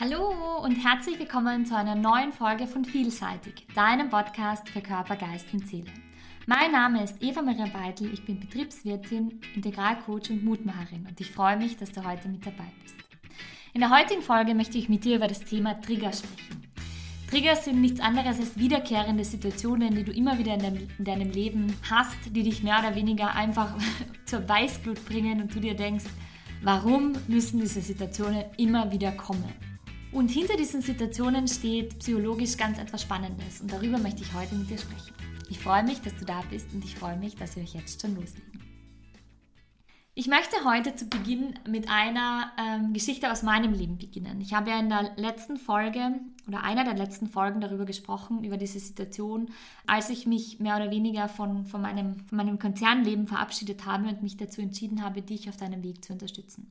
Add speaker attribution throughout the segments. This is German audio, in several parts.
Speaker 1: Hallo und herzlich willkommen zu einer neuen Folge von Vielseitig, deinem Podcast für Körper, Geist und Seele. Mein Name ist Eva Maria Beitel, ich bin Betriebswirtin, Integralcoach und Mutmacherin und ich freue mich, dass du heute mit dabei bist. In der heutigen Folge möchte ich mit dir über das Thema Trigger sprechen. Trigger sind nichts anderes als wiederkehrende Situationen, die du immer wieder in deinem, in deinem Leben hast, die dich mehr oder weniger einfach zur Weißglut bringen und du dir denkst, warum müssen diese Situationen immer wieder kommen? Und hinter diesen Situationen steht psychologisch ganz etwas Spannendes und darüber möchte ich heute mit dir sprechen. Ich freue mich, dass du da bist und ich freue mich, dass wir euch jetzt schon loslegen. Ich möchte heute zu Beginn mit einer ähm, Geschichte aus meinem Leben beginnen. Ich habe ja in der letzten Folge oder einer der letzten Folgen darüber gesprochen, über diese Situation, als ich mich mehr oder weniger von, von, meinem, von meinem Konzernleben verabschiedet habe und mich dazu entschieden habe, dich auf deinem Weg zu unterstützen.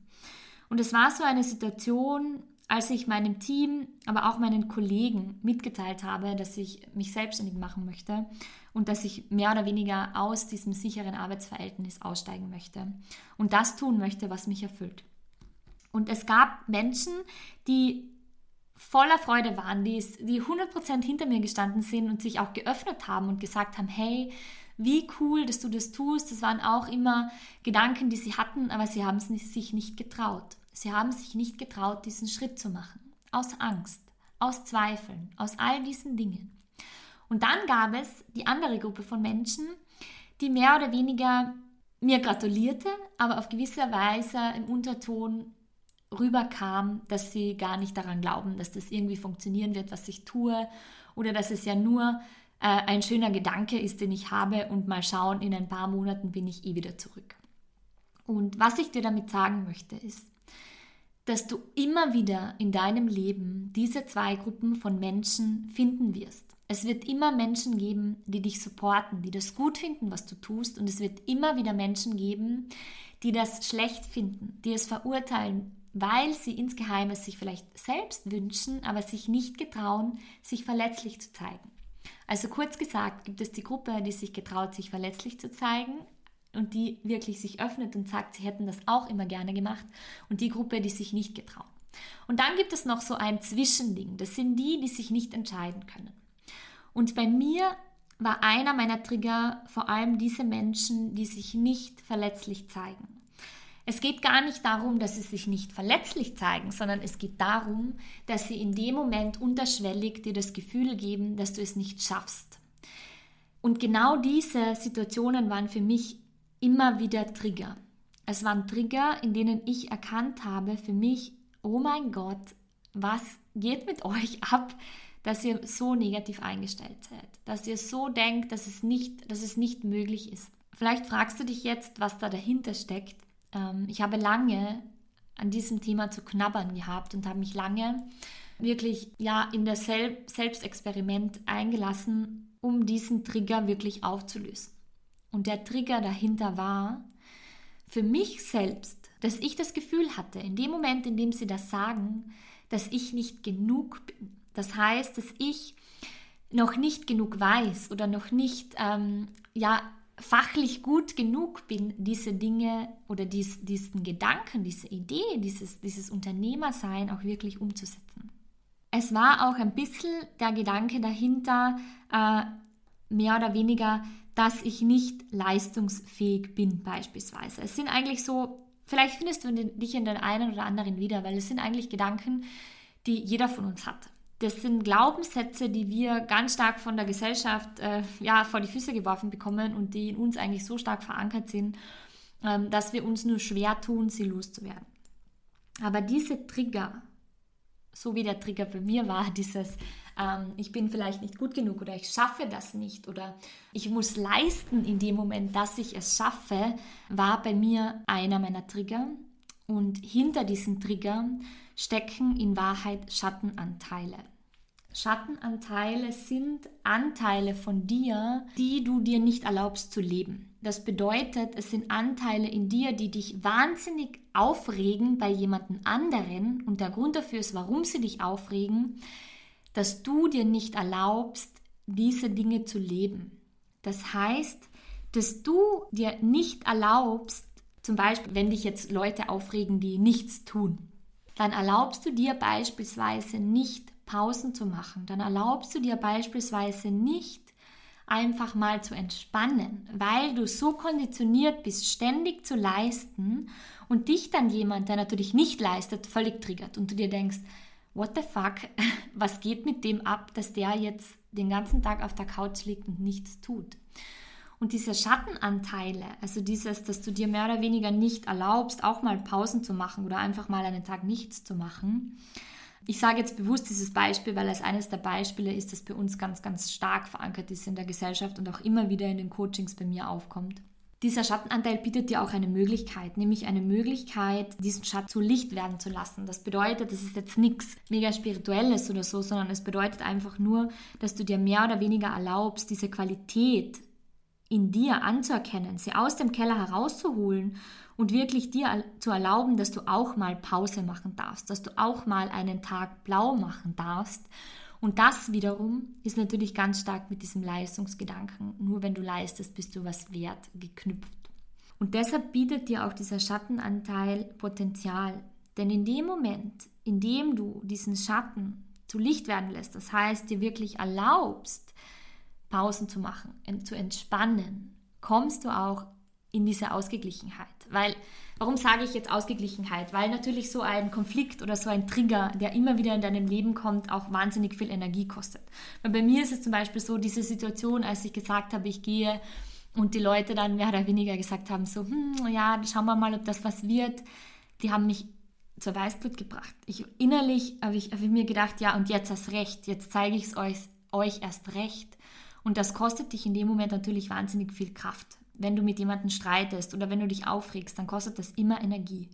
Speaker 1: Und es war so eine Situation, als ich meinem Team, aber auch meinen Kollegen mitgeteilt habe, dass ich mich selbstständig machen möchte und dass ich mehr oder weniger aus diesem sicheren Arbeitsverhältnis aussteigen möchte und das tun möchte, was mich erfüllt. Und es gab Menschen, die voller Freude waren, die, die 100% hinter mir gestanden sind und sich auch geöffnet haben und gesagt haben, hey, wie cool, dass du das tust. Das waren auch immer Gedanken, die sie hatten, aber sie haben es sich nicht getraut. Sie haben sich nicht getraut, diesen Schritt zu machen. Aus Angst, aus Zweifeln, aus all diesen Dingen. Und dann gab es die andere Gruppe von Menschen, die mehr oder weniger mir gratulierte, aber auf gewisse Weise im Unterton rüberkam, dass sie gar nicht daran glauben, dass das irgendwie funktionieren wird, was ich tue, oder dass es ja nur äh, ein schöner Gedanke ist, den ich habe und mal schauen, in ein paar Monaten bin ich eh wieder zurück. Und was ich dir damit sagen möchte, ist, dass du immer wieder in deinem Leben diese zwei Gruppen von Menschen finden wirst. Es wird immer Menschen geben, die dich supporten, die das gut finden, was du tust. Und es wird immer wieder Menschen geben, die das schlecht finden, die es verurteilen, weil sie insgeheim es sich vielleicht selbst wünschen, aber sich nicht getrauen, sich verletzlich zu zeigen. Also kurz gesagt gibt es die Gruppe, die sich getraut, sich verletzlich zu zeigen, und die wirklich sich öffnet und sagt, sie hätten das auch immer gerne gemacht und die Gruppe, die sich nicht getrauen. Und dann gibt es noch so ein Zwischending. Das sind die, die sich nicht entscheiden können. Und bei mir war einer meiner Trigger vor allem diese Menschen, die sich nicht verletzlich zeigen. Es geht gar nicht darum, dass sie sich nicht verletzlich zeigen, sondern es geht darum, dass sie in dem Moment unterschwellig dir das Gefühl geben, dass du es nicht schaffst. Und genau diese Situationen waren für mich immer wieder Trigger. Es waren Trigger, in denen ich erkannt habe für mich, oh mein Gott, was geht mit euch ab, dass ihr so negativ eingestellt seid, dass ihr so denkt, dass es nicht, dass es nicht möglich ist. Vielleicht fragst du dich jetzt, was da dahinter steckt. Ähm, ich habe lange an diesem Thema zu knabbern gehabt und habe mich lange wirklich ja in das Selbstexperiment eingelassen, um diesen Trigger wirklich aufzulösen. Und der Trigger dahinter war, für mich selbst, dass ich das Gefühl hatte, in dem Moment, in dem sie das sagen, dass ich nicht genug bin. Das heißt, dass ich noch nicht genug weiß oder noch nicht ähm, ja, fachlich gut genug bin, diese Dinge oder dies, diesen Gedanken, diese Idee, dieses, dieses Unternehmersein auch wirklich umzusetzen. Es war auch ein bisschen der Gedanke dahinter, äh, mehr oder weniger dass ich nicht leistungsfähig bin beispielsweise. Es sind eigentlich so, vielleicht findest du dich in den einen oder anderen wieder, weil es sind eigentlich Gedanken, die jeder von uns hat. Das sind Glaubenssätze, die wir ganz stark von der Gesellschaft äh, ja, vor die Füße geworfen bekommen und die in uns eigentlich so stark verankert sind, ähm, dass wir uns nur schwer tun, sie loszuwerden. Aber diese Trigger, so wie der Trigger bei mir war, dieses ähm, ich bin vielleicht nicht gut genug oder ich schaffe das nicht oder ich muss leisten in dem Moment, dass ich es schaffe, war bei mir einer meiner Trigger. Und hinter diesen Triggern stecken in Wahrheit Schattenanteile. Schattenanteile sind Anteile von dir, die du dir nicht erlaubst zu leben. Das bedeutet, es sind Anteile in dir, die dich wahnsinnig aufregen bei jemandem anderen. Und der Grund dafür ist, warum sie dich aufregen, dass du dir nicht erlaubst, diese Dinge zu leben. Das heißt, dass du dir nicht erlaubst, zum Beispiel, wenn dich jetzt Leute aufregen, die nichts tun, dann erlaubst du dir beispielsweise nicht Pausen zu machen. Dann erlaubst du dir beispielsweise nicht einfach mal zu entspannen, weil du so konditioniert bist, ständig zu leisten und dich dann jemand, der natürlich nicht leistet, völlig triggert und du dir denkst, what the fuck, was geht mit dem ab, dass der jetzt den ganzen Tag auf der Couch liegt und nichts tut. Und diese Schattenanteile, also dieses, dass du dir mehr oder weniger nicht erlaubst, auch mal Pausen zu machen oder einfach mal einen Tag nichts zu machen. Ich sage jetzt bewusst dieses Beispiel, weil es eines der Beispiele ist, das bei uns ganz, ganz stark verankert ist in der Gesellschaft und auch immer wieder in den Coachings bei mir aufkommt. Dieser Schattenanteil bietet dir auch eine Möglichkeit, nämlich eine Möglichkeit, diesen Schatten zu Licht werden zu lassen. Das bedeutet, das ist jetzt nichts mega spirituelles oder so, sondern es bedeutet einfach nur, dass du dir mehr oder weniger erlaubst, diese Qualität in dir anzuerkennen, sie aus dem Keller herauszuholen und wirklich dir zu erlauben, dass du auch mal Pause machen darfst, dass du auch mal einen Tag blau machen darfst. Und das wiederum ist natürlich ganz stark mit diesem Leistungsgedanken. Nur wenn du leistest, bist du was wert geknüpft. Und deshalb bietet dir auch dieser Schattenanteil Potenzial. Denn in dem Moment, in dem du diesen Schatten zu Licht werden lässt, das heißt, dir wirklich erlaubst, Pausen zu machen, zu entspannen, kommst du auch in diese Ausgeglichenheit. Weil, warum sage ich jetzt Ausgeglichenheit? Weil natürlich so ein Konflikt oder so ein Trigger, der immer wieder in deinem Leben kommt, auch wahnsinnig viel Energie kostet. Weil bei mir ist es zum Beispiel so, diese Situation, als ich gesagt habe, ich gehe und die Leute dann mehr oder weniger gesagt haben, so, hm, ja, schauen wir mal, ob das was wird, die haben mich zur Weißblut gebracht. Ich innerlich habe ich, hab ich mir gedacht, ja, und jetzt erst recht, jetzt zeige ich es euch, euch erst recht. Und das kostet dich in dem Moment natürlich wahnsinnig viel Kraft. Wenn du mit jemandem streitest oder wenn du dich aufregst, dann kostet das immer Energie.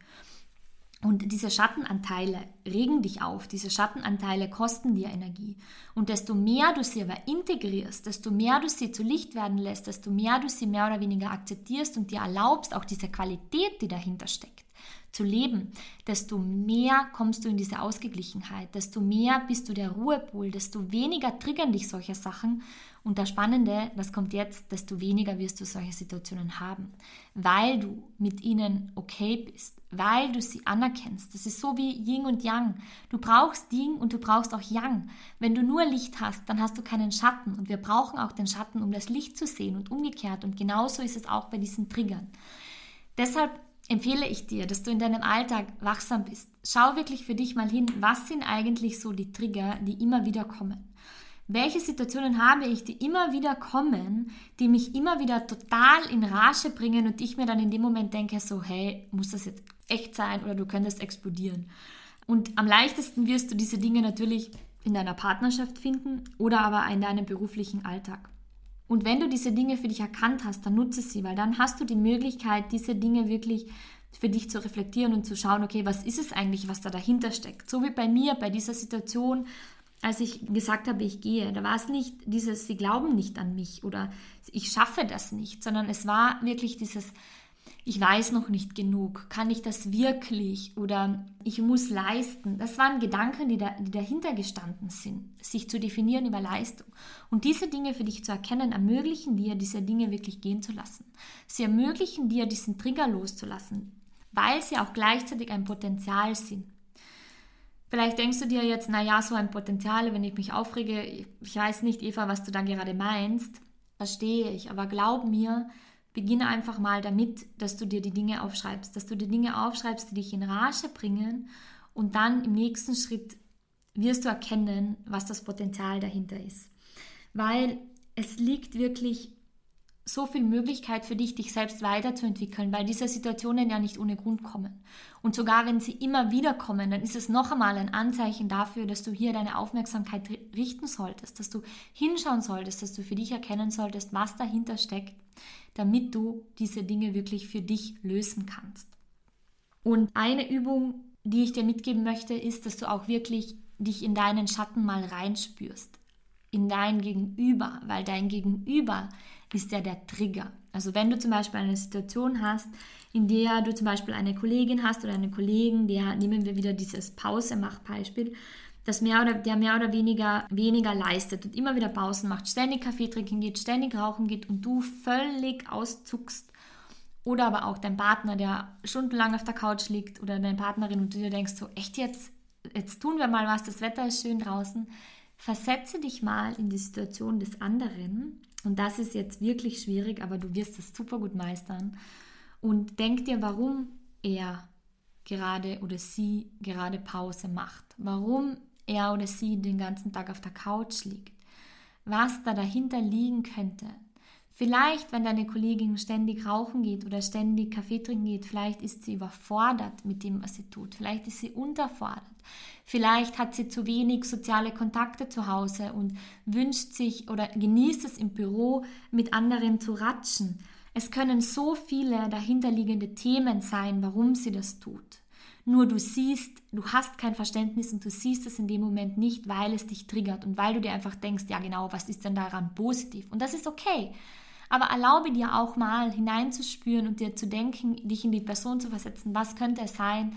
Speaker 1: Und diese Schattenanteile regen dich auf, diese Schattenanteile kosten dir Energie. Und desto mehr du sie aber integrierst, desto mehr du sie zu Licht werden lässt, desto mehr du sie mehr oder weniger akzeptierst und dir erlaubst, auch diese Qualität, die dahinter steckt, zu leben, desto mehr kommst du in diese Ausgeglichenheit, desto mehr bist du der Ruhepol, desto weniger triggern dich solche Sachen und das Spannende, das kommt jetzt, desto weniger wirst du solche Situationen haben, weil du mit ihnen okay bist, weil du sie anerkennst. Das ist so wie Yin und Yang. Du brauchst Yin und du brauchst auch Yang. Wenn du nur Licht hast, dann hast du keinen Schatten und wir brauchen auch den Schatten, um das Licht zu sehen und umgekehrt. Und genauso ist es auch bei diesen Triggern. Deshalb empfehle ich dir, dass du in deinem Alltag wachsam bist. Schau wirklich für dich mal hin, was sind eigentlich so die Trigger, die immer wieder kommen. Welche Situationen habe ich, die immer wieder kommen, die mich immer wieder total in Rage bringen und ich mir dann in dem Moment denke, so, hey, muss das jetzt echt sein oder du könntest explodieren. Und am leichtesten wirst du diese Dinge natürlich in deiner Partnerschaft finden oder aber in deinem beruflichen Alltag. Und wenn du diese Dinge für dich erkannt hast, dann nutze sie, weil dann hast du die Möglichkeit, diese Dinge wirklich für dich zu reflektieren und zu schauen, okay, was ist es eigentlich, was da dahinter steckt? So wie bei mir, bei dieser Situation, als ich gesagt habe, ich gehe, da war es nicht dieses, sie glauben nicht an mich oder ich schaffe das nicht, sondern es war wirklich dieses, ich weiß noch nicht genug, kann ich das wirklich oder ich muss leisten. Das waren Gedanken, die, da, die dahinter gestanden sind, sich zu definieren über Leistung. Und diese Dinge für dich zu erkennen, ermöglichen dir, diese Dinge wirklich gehen zu lassen. Sie ermöglichen dir, diesen Trigger loszulassen, weil sie auch gleichzeitig ein Potenzial sind. Vielleicht denkst du dir jetzt, naja, so ein Potenzial, wenn ich mich aufrege, ich weiß nicht, Eva, was du da gerade meinst, verstehe ich, aber glaub mir, beginne einfach mal damit, dass du dir die Dinge aufschreibst, dass du die Dinge aufschreibst, die dich in Rage bringen und dann im nächsten Schritt wirst du erkennen, was das Potenzial dahinter ist. Weil es liegt wirklich so viel Möglichkeit für dich, dich selbst weiterzuentwickeln, weil diese Situationen ja nicht ohne Grund kommen. Und sogar wenn sie immer wieder kommen, dann ist es noch einmal ein Anzeichen dafür, dass du hier deine Aufmerksamkeit richten solltest, dass du hinschauen solltest, dass du für dich erkennen solltest, was dahinter steckt, damit du diese Dinge wirklich für dich lösen kannst. Und eine Übung, die ich dir mitgeben möchte, ist, dass du auch wirklich dich in deinen Schatten mal reinspürst, in dein Gegenüber, weil dein Gegenüber ist ja der Trigger. Also wenn du zum Beispiel eine Situation hast, in der du zum Beispiel eine Kollegin hast oder einen Kollegen, der, nehmen wir wieder dieses Pause-Mach-Beispiel, mehr oder, der mehr oder weniger weniger leistet und immer wieder Pausen macht, ständig Kaffee trinken geht, ständig rauchen geht und du völlig auszuckst Oder aber auch dein Partner, der stundenlang auf der Couch liegt oder deine Partnerin und du dir denkst so, echt jetzt, jetzt tun wir mal was, das Wetter ist schön draußen. Versetze dich mal in die Situation des anderen und das ist jetzt wirklich schwierig, aber du wirst das super gut meistern. Und denk dir, warum er gerade oder sie gerade Pause macht. Warum er oder sie den ganzen Tag auf der Couch liegt. Was da dahinter liegen könnte. Vielleicht, wenn deine Kollegin ständig rauchen geht oder ständig Kaffee trinken geht, vielleicht ist sie überfordert mit dem, was sie tut. Vielleicht ist sie unterfordert. Vielleicht hat sie zu wenig soziale Kontakte zu Hause und wünscht sich oder genießt es im Büro mit anderen zu ratschen. Es können so viele dahinterliegende Themen sein, warum sie das tut. Nur du siehst, du hast kein Verständnis und du siehst es in dem Moment nicht, weil es dich triggert und weil du dir einfach denkst, ja genau, was ist denn daran positiv? Und das ist okay. Aber erlaube dir auch mal hineinzuspüren und dir zu denken, dich in die Person zu versetzen, was könnte es sein,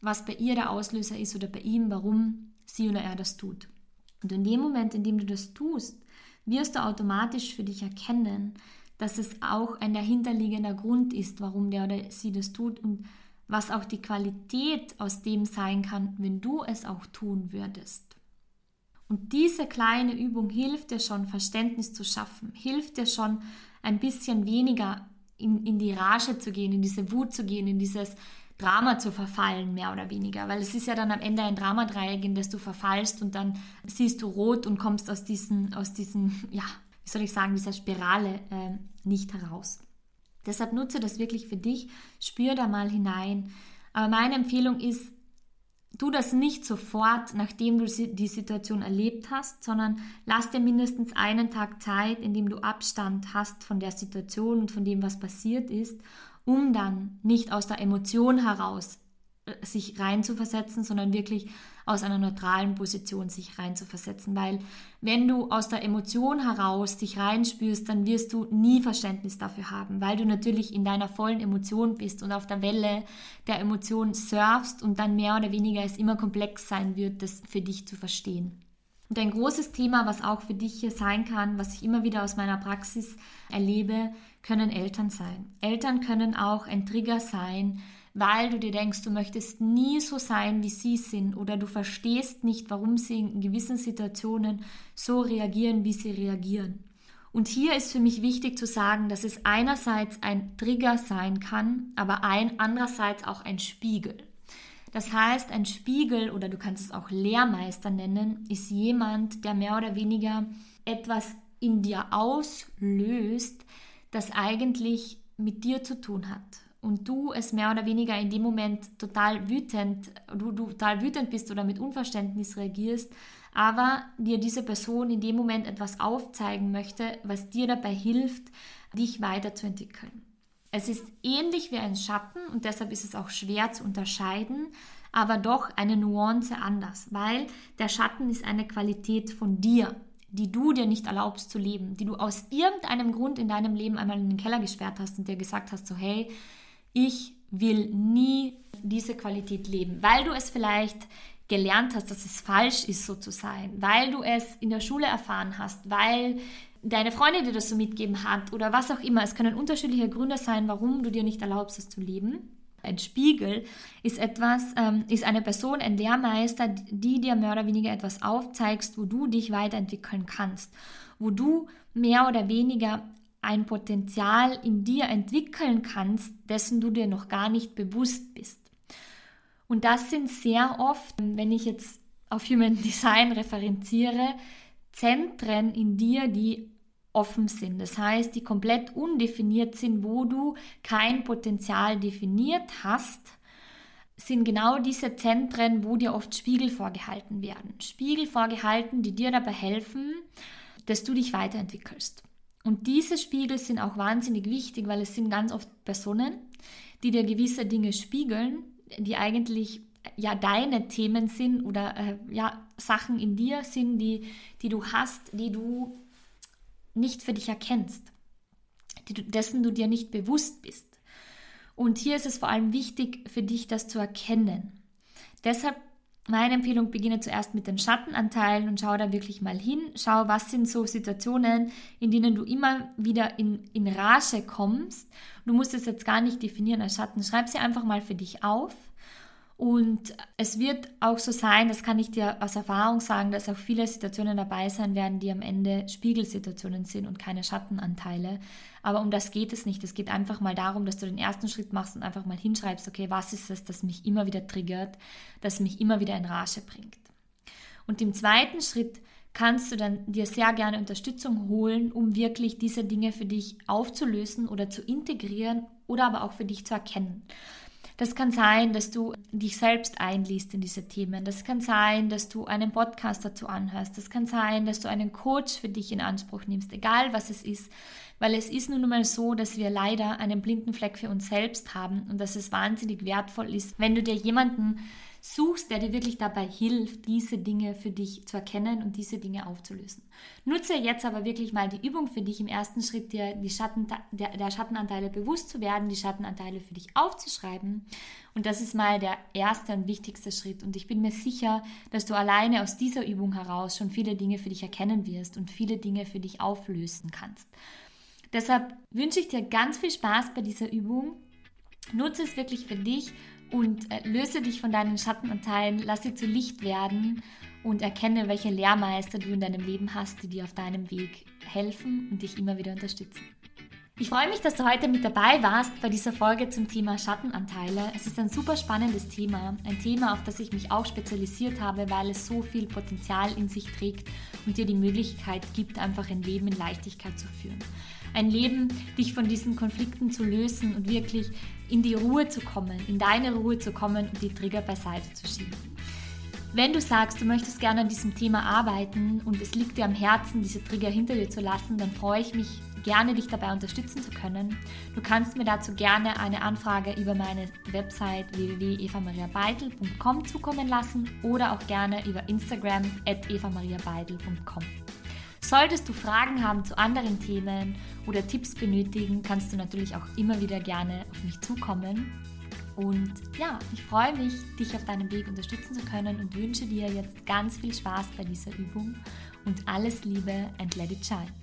Speaker 1: was bei ihr der Auslöser ist oder bei ihm, warum sie oder er das tut. Und in dem Moment, in dem du das tust, wirst du automatisch für dich erkennen, dass es auch ein dahinterliegender Grund ist, warum der oder sie das tut und was auch die Qualität aus dem sein kann, wenn du es auch tun würdest. Und diese kleine Übung hilft dir schon, Verständnis zu schaffen, hilft dir schon, ein bisschen weniger in, in die Rage zu gehen, in diese Wut zu gehen, in dieses Drama zu verfallen, mehr oder weniger. Weil es ist ja dann am Ende ein Dramadreieck, in das du verfallst und dann siehst du rot und kommst aus diesen, aus diesen, ja, wie soll ich sagen, dieser Spirale äh, nicht heraus. Deshalb nutze das wirklich für dich, spür da mal hinein. Aber meine Empfehlung ist, tu das nicht sofort, nachdem du die Situation erlebt hast, sondern lass dir mindestens einen Tag Zeit, in dem du Abstand hast von der Situation und von dem, was passiert ist, um dann nicht aus der Emotion heraus äh, sich reinzuversetzen, sondern wirklich aus einer neutralen Position sich reinzuversetzen. Weil wenn du aus der Emotion heraus dich reinspürst, dann wirst du nie Verständnis dafür haben, weil du natürlich in deiner vollen Emotion bist und auf der Welle der Emotion surfst und dann mehr oder weniger es immer komplex sein wird, das für dich zu verstehen. Und ein großes Thema, was auch für dich hier sein kann, was ich immer wieder aus meiner Praxis erlebe, können Eltern sein. Eltern können auch ein Trigger sein, weil du dir denkst, du möchtest nie so sein, wie sie sind oder du verstehst nicht, warum sie in gewissen Situationen so reagieren, wie sie reagieren. Und hier ist für mich wichtig zu sagen, dass es einerseits ein Trigger sein kann, aber ein andererseits auch ein Spiegel. Das heißt, ein Spiegel oder du kannst es auch Lehrmeister nennen, ist jemand, der mehr oder weniger etwas in dir auslöst, das eigentlich mit dir zu tun hat und du es mehr oder weniger in dem Moment total wütend, du, du total wütend bist oder mit Unverständnis reagierst, aber dir diese Person in dem Moment etwas aufzeigen möchte, was dir dabei hilft, dich weiterzuentwickeln. Es ist ähnlich wie ein Schatten und deshalb ist es auch schwer zu unterscheiden, aber doch eine Nuance anders, weil der Schatten ist eine Qualität von dir, die du dir nicht erlaubst zu leben, die du aus irgendeinem Grund in deinem Leben einmal in den Keller gesperrt hast und dir gesagt hast, so hey, ich will nie diese Qualität leben, weil du es vielleicht gelernt hast, dass es falsch ist, so zu sein, weil du es in der Schule erfahren hast, weil deine Freundin dir das so mitgeben hat oder was auch immer. Es können unterschiedliche Gründe sein, warum du dir nicht erlaubst, es zu leben. Ein Spiegel ist etwas, ähm, ist eine Person, ein Lehrmeister, die dir mehr oder weniger etwas aufzeigst, wo du dich weiterentwickeln kannst, wo du mehr oder weniger ein Potenzial in dir entwickeln kannst, dessen du dir noch gar nicht bewusst bist. Und das sind sehr oft, wenn ich jetzt auf Human Design referenziere, Zentren in dir, die offen sind. Das heißt, die komplett undefiniert sind, wo du kein Potenzial definiert hast, sind genau diese Zentren, wo dir oft Spiegel vorgehalten werden. Spiegel vorgehalten, die dir dabei helfen, dass du dich weiterentwickelst. Und diese Spiegel sind auch wahnsinnig wichtig, weil es sind ganz oft Personen, die dir gewisse Dinge spiegeln, die eigentlich ja deine Themen sind oder äh, ja Sachen in dir sind, die, die du hast, die du nicht für dich erkennst, die du, dessen du dir nicht bewusst bist. Und hier ist es vor allem wichtig für dich, das zu erkennen. Deshalb Meine Empfehlung, beginne zuerst mit den Schattenanteilen und schau da wirklich mal hin. Schau, was sind so Situationen, in denen du immer wieder in, in Rage kommst. Du musst es jetzt gar nicht definieren als Schatten. Schreib sie einfach mal für dich auf und es wird auch so sein, das kann ich dir aus Erfahrung sagen, dass auch viele Situationen dabei sein werden, die am Ende Spiegelsituationen sind und keine Schattenanteile. Aber um das geht es nicht. Es geht einfach mal darum, dass du den ersten Schritt machst und einfach mal hinschreibst, okay, was ist es, das mich immer wieder triggert, das mich immer wieder in Rage bringt. Und im zweiten Schritt kannst du dann dir sehr gerne Unterstützung holen, um wirklich diese Dinge für dich aufzulösen oder zu integrieren oder aber auch für dich zu erkennen. Das kann sein, dass du dich selbst einliest in diese Themen. Das kann sein, dass du einen Podcast dazu anhörst. Das kann sein, dass du einen Coach für dich in Anspruch nimmst, egal was es ist. Weil es ist nun mal so, dass wir leider einen blinden Fleck für uns selbst haben und dass es wahnsinnig wertvoll ist, wenn du dir jemanden suchst, der dir wirklich dabei hilft, diese Dinge für dich zu erkennen und diese Dinge aufzulösen. Nutze jetzt aber wirklich mal die Übung für dich im ersten Schritt, dir die Schatten, der, der Schattenanteile bewusst zu werden, die Schattenanteile für dich aufzuschreiben. Und das ist mal der erste und wichtigste Schritt. Und ich bin mir sicher, dass du alleine aus dieser Übung heraus schon viele Dinge für dich erkennen wirst und viele Dinge für dich auflösen kannst. Deshalb wünsche ich dir ganz viel Spaß bei dieser Übung. Nutze es wirklich für dich und äh, löse dich von deinen Schattenanteilen, lass sie zu Licht werden und erkenne, welche Lehrmeister du in deinem Leben hast, die dir auf deinem Weg helfen und dich immer wieder unterstützen. Ich freue mich, dass du heute mit dabei warst bei dieser Folge zum Thema Schattenanteile. Es ist ein super spannendes Thema, ein Thema, auf das ich mich auch spezialisiert habe, weil es so viel Potenzial in sich trägt und dir die Möglichkeit gibt, einfach ein Leben in Leichtigkeit zu führen. Ein Leben, dich von diesen Konflikten zu lösen und wirklich in die Ruhe zu kommen, in deine Ruhe zu kommen und die Trigger beiseite zu schieben. Wenn du sagst, du möchtest gerne an diesem Thema arbeiten und es liegt dir am Herzen, diese Trigger hinter dir zu lassen, dann freue ich mich gerne, dich dabei unterstützen zu können. Du kannst mir dazu gerne eine Anfrage über meine Website www.evamariabeitel.com zukommen lassen oder auch gerne über Instagram at evamariabeitel.com. Solltest du Fragen haben zu anderen Themen oder Tipps benötigen, kannst du natürlich auch immer wieder gerne auf mich zukommen. Und ja, ich freue mich, dich auf deinem Weg unterstützen zu können und wünsche dir jetzt ganz viel Spaß bei dieser Übung und alles Liebe and let it shine.